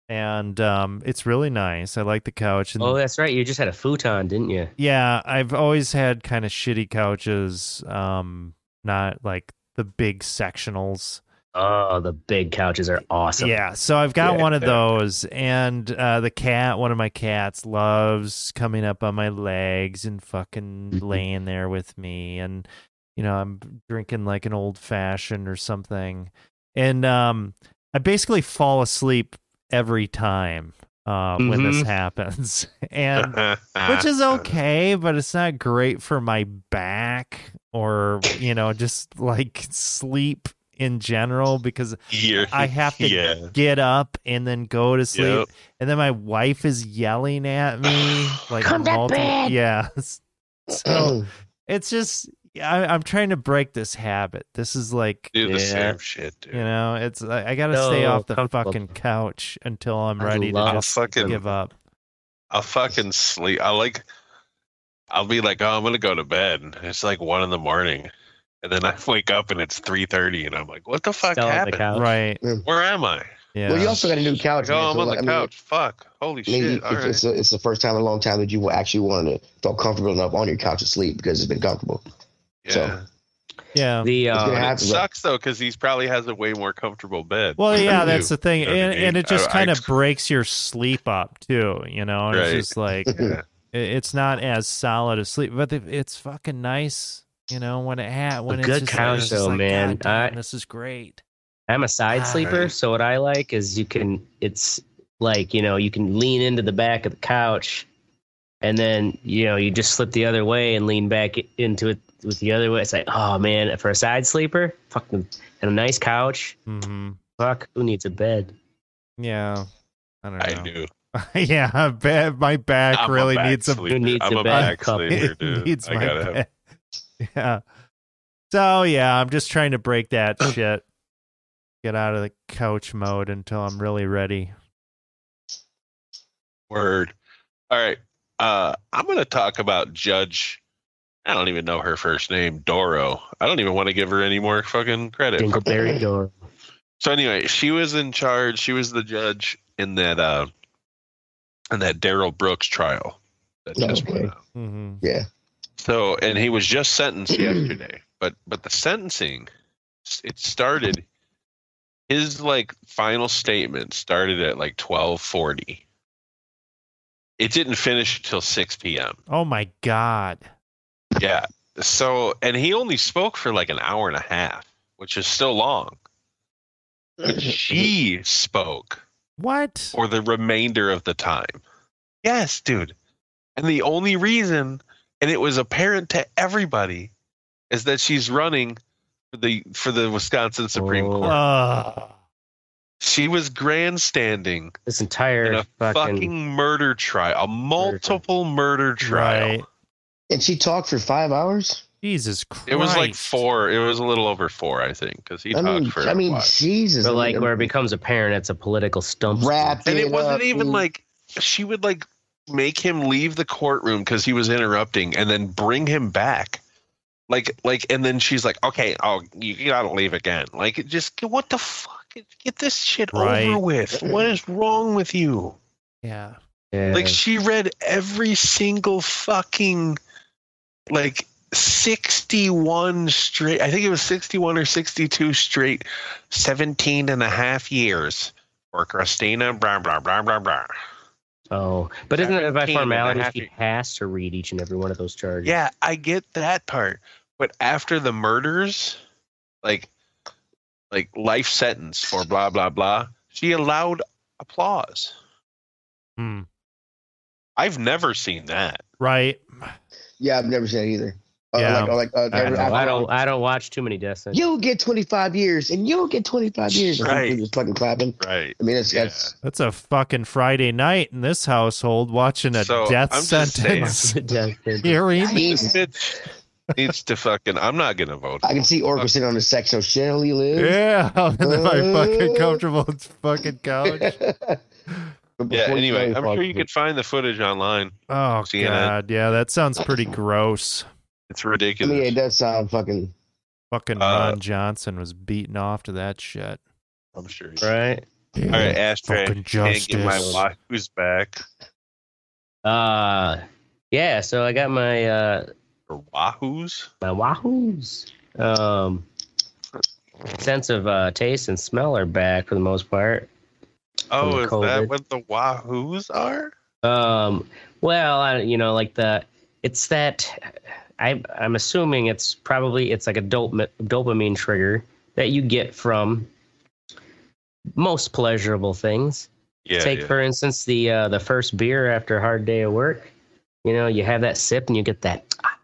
and um, it's really nice. I like the couch, and Oh, that's right. You just had a futon, didn't you? yeah, I've always had kind of shitty couches, um, not like the big sectionals. Oh, the big couches are awesome. Yeah, so I've got Yeah. one of those, and uh, the cat, one of my cats, loves coming up on my legs and fucking laying there with me, and you know I'm drinking like an old fashioned or something, and um, I basically fall asleep every time uh, when this Mhm. happens, and which is okay, but it's not great for my back or you know just like sleep in general because You're- I have to Yeah. get up and then go to sleep. Yep. And then my wife is yelling at me like Come to multi- bed. Yeah. So it's just I, I'm trying to break this habit. This is like Do the Yeah. same shit, dude. you know, it's I, I got to stay off the fucking couch until I'm ready to just fucking- give up. I'll fucking sleep. I like. I'll be like, oh, I'm gonna go to bed. It's like one in the morning, and then I wake up and it's three thirty, and I'm like, what the fuck Still on the happened? Right. Where am I? Yeah. Well, you also got a new couch. Oh, man, I'm so, on the like, I mean, couch. Fuck. Holy I mean, shit. you- All it's, right. it's, a, it's the first time in a long time that you will actually want to feel comfortable enough on your couch to sleep because it's been comfortable. yeah. so- yeah. The uh, gonna it sucks though because he probably has a way more comfortable bed. Well, yeah, that's you. the thing, You know what I and, and it just kind of breaks your sleep up too. You know, and Right. it's just like Yeah. it's not as solid a sleep, but it's fucking nice. You know, when it had when it's good just, couch, it's though, like, man. Damn, I- this is great. I'm a side sleeper, Right. so what I like is you can it's like, you know, you can lean into the back of the couch and then, you know, you just slip the other way and lean back into it with the other way. It's like, oh man, for a side sleeper, fucking and a nice couch, Mm-hmm. fuck, who needs a bed? Yeah, I don't know. I do. yeah, ba- my back I'm really a back needs a sleeper. Who needs I'm a a bed back sleeper, dude. needs I my gotta have. Bed. Yeah. So yeah, I'm just trying to break that shit. Get out of the couch mode until I'm really ready. Word. All right. Uh, I'm going to talk about Judge. I don't even know her first name, Dorow. I don't even want to give her any more fucking credit. Dingleberry door. So anyway, she was in charge. She was the judge in that uh, in that Darrell Brooks trial that just Okay. went out. hmm Yeah. So, and he was just sentenced yesterday, but but the sentencing, it started. His like final statement started at like twelve forty. It didn't finish until six p.m. Oh my god. Yeah. So, and he only spoke for like an hour and a half, which is still long. But she spoke What? for the remainder of the time. Yes, dude. And the only reason, and it was apparent to everybody, is that she's running for the for the Wisconsin Supreme Oh. Court. Ugh. She was grandstanding This in entire a fucking, fucking murder trial, a multiple murder trial. Right. And she talked for five hours. Jesus Christ. It was like four. It was a little over four, I think, because he I talked mean, for. I a mean, while. Jesus. but I like mean, where it becomes apparent it's a political stump. Wrap and it it wasn't up, even dude. like she would like make him leave the courtroom because he was interrupting, and then bring him back. Like, like, and then she's like, "Okay, oh, you, you gotta leave again." Like, it just what the fuck Get, get this shit Right. over with. What is wrong with you? Yeah. Yeah. Like she read every single fucking like 61 straight I think it was 61 or 62 straight 17 and a half years for Christina blah blah blah blah blah. Oh, but isn't it by 17 and a formality half she has to read each and every one of those charges? Yeah, I get that part. But after the murders, like like life sentence for blah blah blah, she allowed applause. Hmm. I've never seen that. Right. Yeah, I've never seen it either. Uh, Yeah. Like, like, uh, I, every- don't know. I don't. I don't watch too many death sentences. You'll get 25 years, and you'll get 25 years. Right. Just fucking clapping. Right. I mean, it's Yeah. that's That's a fucking Friday night in this household watching a So, death I'm sentence Death sentence. hearing. Jeez. Bitch needs to fucking. I'm not gonna vote. I can see Oracle sitting on the sex. So shall he live? Yeah, in my fucking comfortable fucking couch. Yeah. Anyway, I'm sure you could find the footage online. Oh CNN. god, yeah, that sounds pretty gross. It's I ridiculous. mean, it does sound fucking. Fucking Uh, Ron Johnson was beaten off to that shit. I'm sure. Right. All right, Ashtray. Fucking Can't get my justice. Wahoo's back. Uh, yeah. So I got my uh Or Wahoo's? my wahoos. Um, sense of uh, taste and smell are back for the most part. Oh, is COVID. that what the Wahoo's are? Um, well, I, you know, like the it's that I I'm assuming it's probably it's like a dope, dopamine trigger that you get from most pleasurable things. Yeah. Take yeah. for instance the uh, the first beer after a hard day of work. You know, you have that sip and you get that ah,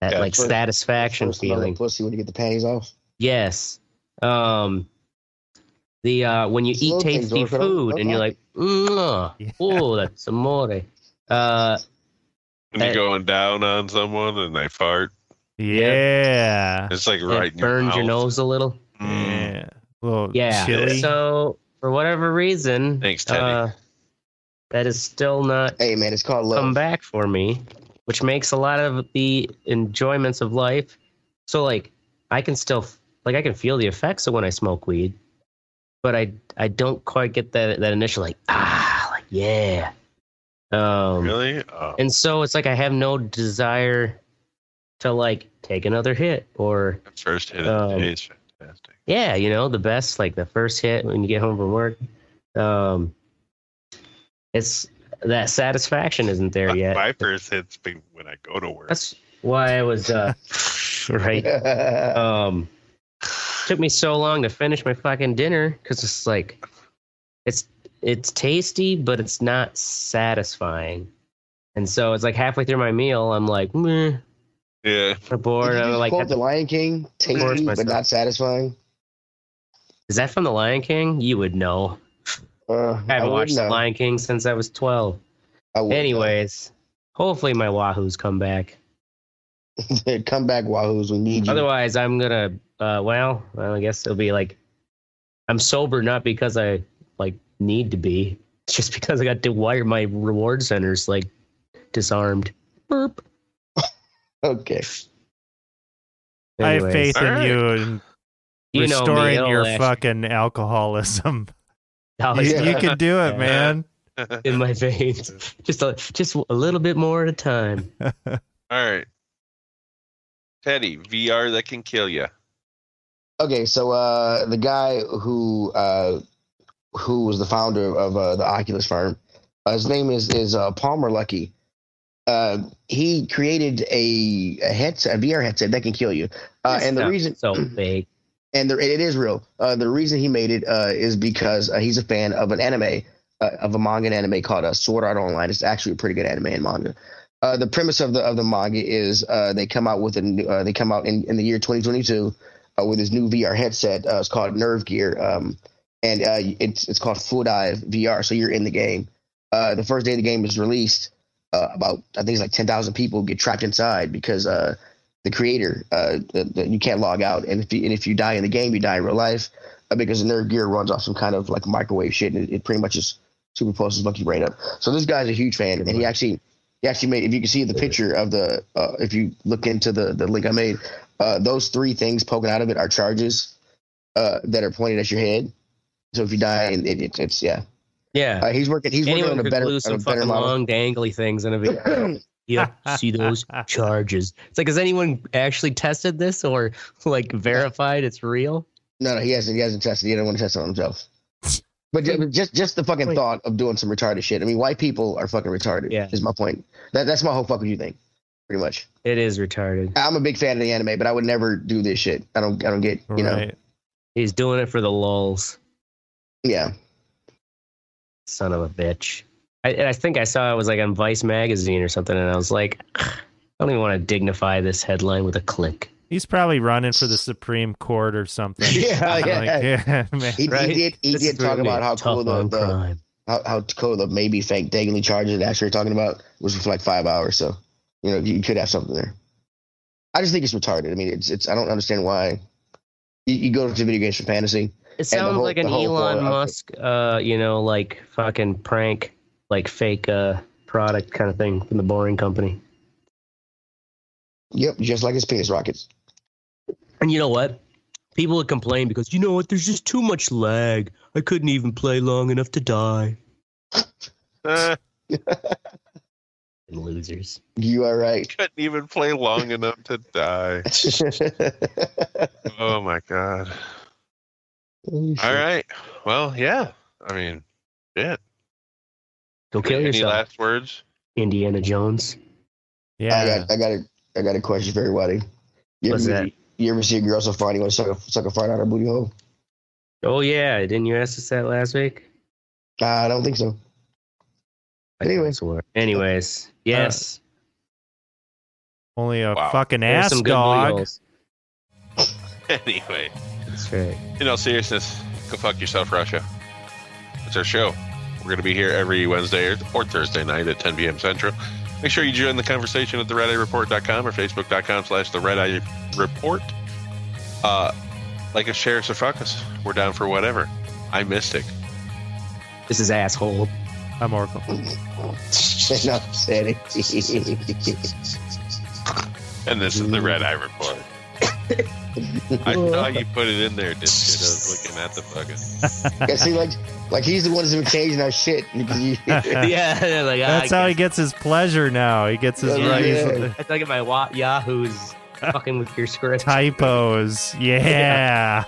that Yeah, like first- satisfaction First smell of feeling. Pussy when you get the panties off. Yes. Um the uh when you Slow eat tasty food and you're like, mm, Yeah. oh, that's amore. Uh When you're going down on someone and they fart, Yeah. it's like right in your burns your, mouth. nose a little. Mm. Yeah. A Yeah. chilly. So for whatever reason, Thanks, Teddy. uh, that is still not Hey man, it's called love. come back for me, which makes a lot of the enjoyments of life. So like I can still like I can feel the effects of when I smoke weed, but I I don't quite get that that initial like ah like yeah. Um Really? Oh. and so it's like I have no desire to like take another hit or That first hit um, of the day is fantastic. yeah, you know, the best like the first hit when you get home from work. Um it's that satisfaction isn't there My- yet. My first hit's been when I go to work. That's why I was uh right. Um took me so long to finish my fucking dinner cuz it's like it's it's tasty but it's not satisfying. And so it's like halfway through my meal I'm like, meh, yeah. I'm bored. I'm like, the Lion King, tasty but myself. not satisfying. is that from The Lion King? You would know. Uh, I haven't would watched The. Lion King since I was 12. I would know. Anyways, hopefully my Wahoos come back. come back, Wahoos. We need you. Otherwise, I'm gonna. Uh, well, well, I guess it'll be like I'm sober not because I like need to be. Just because I got to wire my reward centers like disarmed. Burp. okay. I have Anyways, faith in Alright. you and you know me, restoring it'll your last- fucking alcoholism. Oh, You, yeah, you can do it, man. in my veins. Just a just a little bit more at a time. All right. Teddy, VR that can kill you. Okay, so uh, the guy who uh, who was the founder of uh, the Oculus firm, uh, his name is is uh, Palmer Luckey. Uh, he created a, a headset, a VR headset that can kill you. Uh, and the reason, so big. and the, it is real. Uh, the reason he made it uh, is because uh, he's a fan of an anime, uh, of a manga and anime called uh, Sword Art Online. It's actually a pretty good anime and manga. Uh, the premise of the of the manga is uh, they come out with a new, uh, they come out in, in the year 2022 uh, with this new VR headset. Uh, it's called Nerve Gear, um, and uh, it's it's called Full Dive VR. So you're in the game. Uh, the first day the game is released, uh, about I think it's like 10,000 people get trapped inside because uh, the creator uh, the, the, you can't log out, and if you, and if you die in the game, you die in real life uh, because the Nerve Gear runs off some kind of like microwave shit, and it, it pretty much just superimposes your brain up. So this guy's a huge fan, and he actually he actually made if you can see the picture of the uh, if you look into the the link I made, uh, those three things poking out of it are charges. uh, that are pointed at your head. So if you die, it, it, it's yeah. Yeah. Uh, he's working. He's working on a better, on a some better model. long dangly things in a video. yeah, see those charges. It's like, has anyone actually tested this or like verified it's real? No, no, he hasn't. He hasn't tested. He didn't want to test it on himself. But ju- just, just the fucking Wait. thought of doing some retarded shit. I mean, white people are fucking retarded. Yeah. is my point. That, that's my whole fucking you thing, pretty much. It is retarded. I'm a big fan of the anime, but I would never do this shit. I don't, I don't get, you know. He's doing it for the lulls. Yeah. Son of a bitch. I, and I think I saw it was like on Vice magazine or something, and I was like, I don't even want to dignify this headline with a click. He's probably running for the Supreme Court or something. Yeah, Like, yeah. yeah, man. He, Right? he did, he This did is talk about how tough cool the, the crime. how, how cool the maybe fake dangly charges that actually talking about was for like five hours. So, you know, you could have something there. I just think it's retarded. I mean, it's, it's, I don't understand why you, you go to video games for fantasy. It sounds whole- like an Elon core of it. Musk, uh, you know, like fucking prank, like fake uh, product kind of thing from the Boring Company. Yep. Just like his penis rockets. And you know what? People would complain because you know what? There's just too much lag. I couldn't even play long enough to die. Uh, Losers. You are right. couldn't even play long enough to die. Oh my god. All right. Well, yeah. I mean, yeah. Go kill yourself. Any yourself, last words? Indiana Jones. yeah. I got, I got a, I got a question for everybody. You What's ever, that? You ever see a girl so fine you want to suck a, suck a fart out her booty hole? Oh yeah, didn't you ask us that last week? Uh, I don't think so. Anyway. Anyways, anyways, yes. Only a Wow. fucking ass dog. Anyway, That's right. in all seriousness, go fuck yourself, Russia. It's our show. We're going to be here every Wednesday or, or Thursday night at 10 p.m. Central. Make sure you join the conversation at theredeyereport.com or facebook.com slash the red eye report. Uh, like us, share us, or fuck us. We're down for whatever. I'm Mystic. This is asshole. I'm Oracle. no, said it. And this is the Red Eye Report. I saw you put it in there, didn't you? I was looking at the fucking. yeah, see, like, like he's the one that's occasional our shit. Yeah, like ah, That's I how he gets his pleasure now. He gets his Yeah, right yeah. I look at my wa- Yahoos fucking with your script. typos. Yeah.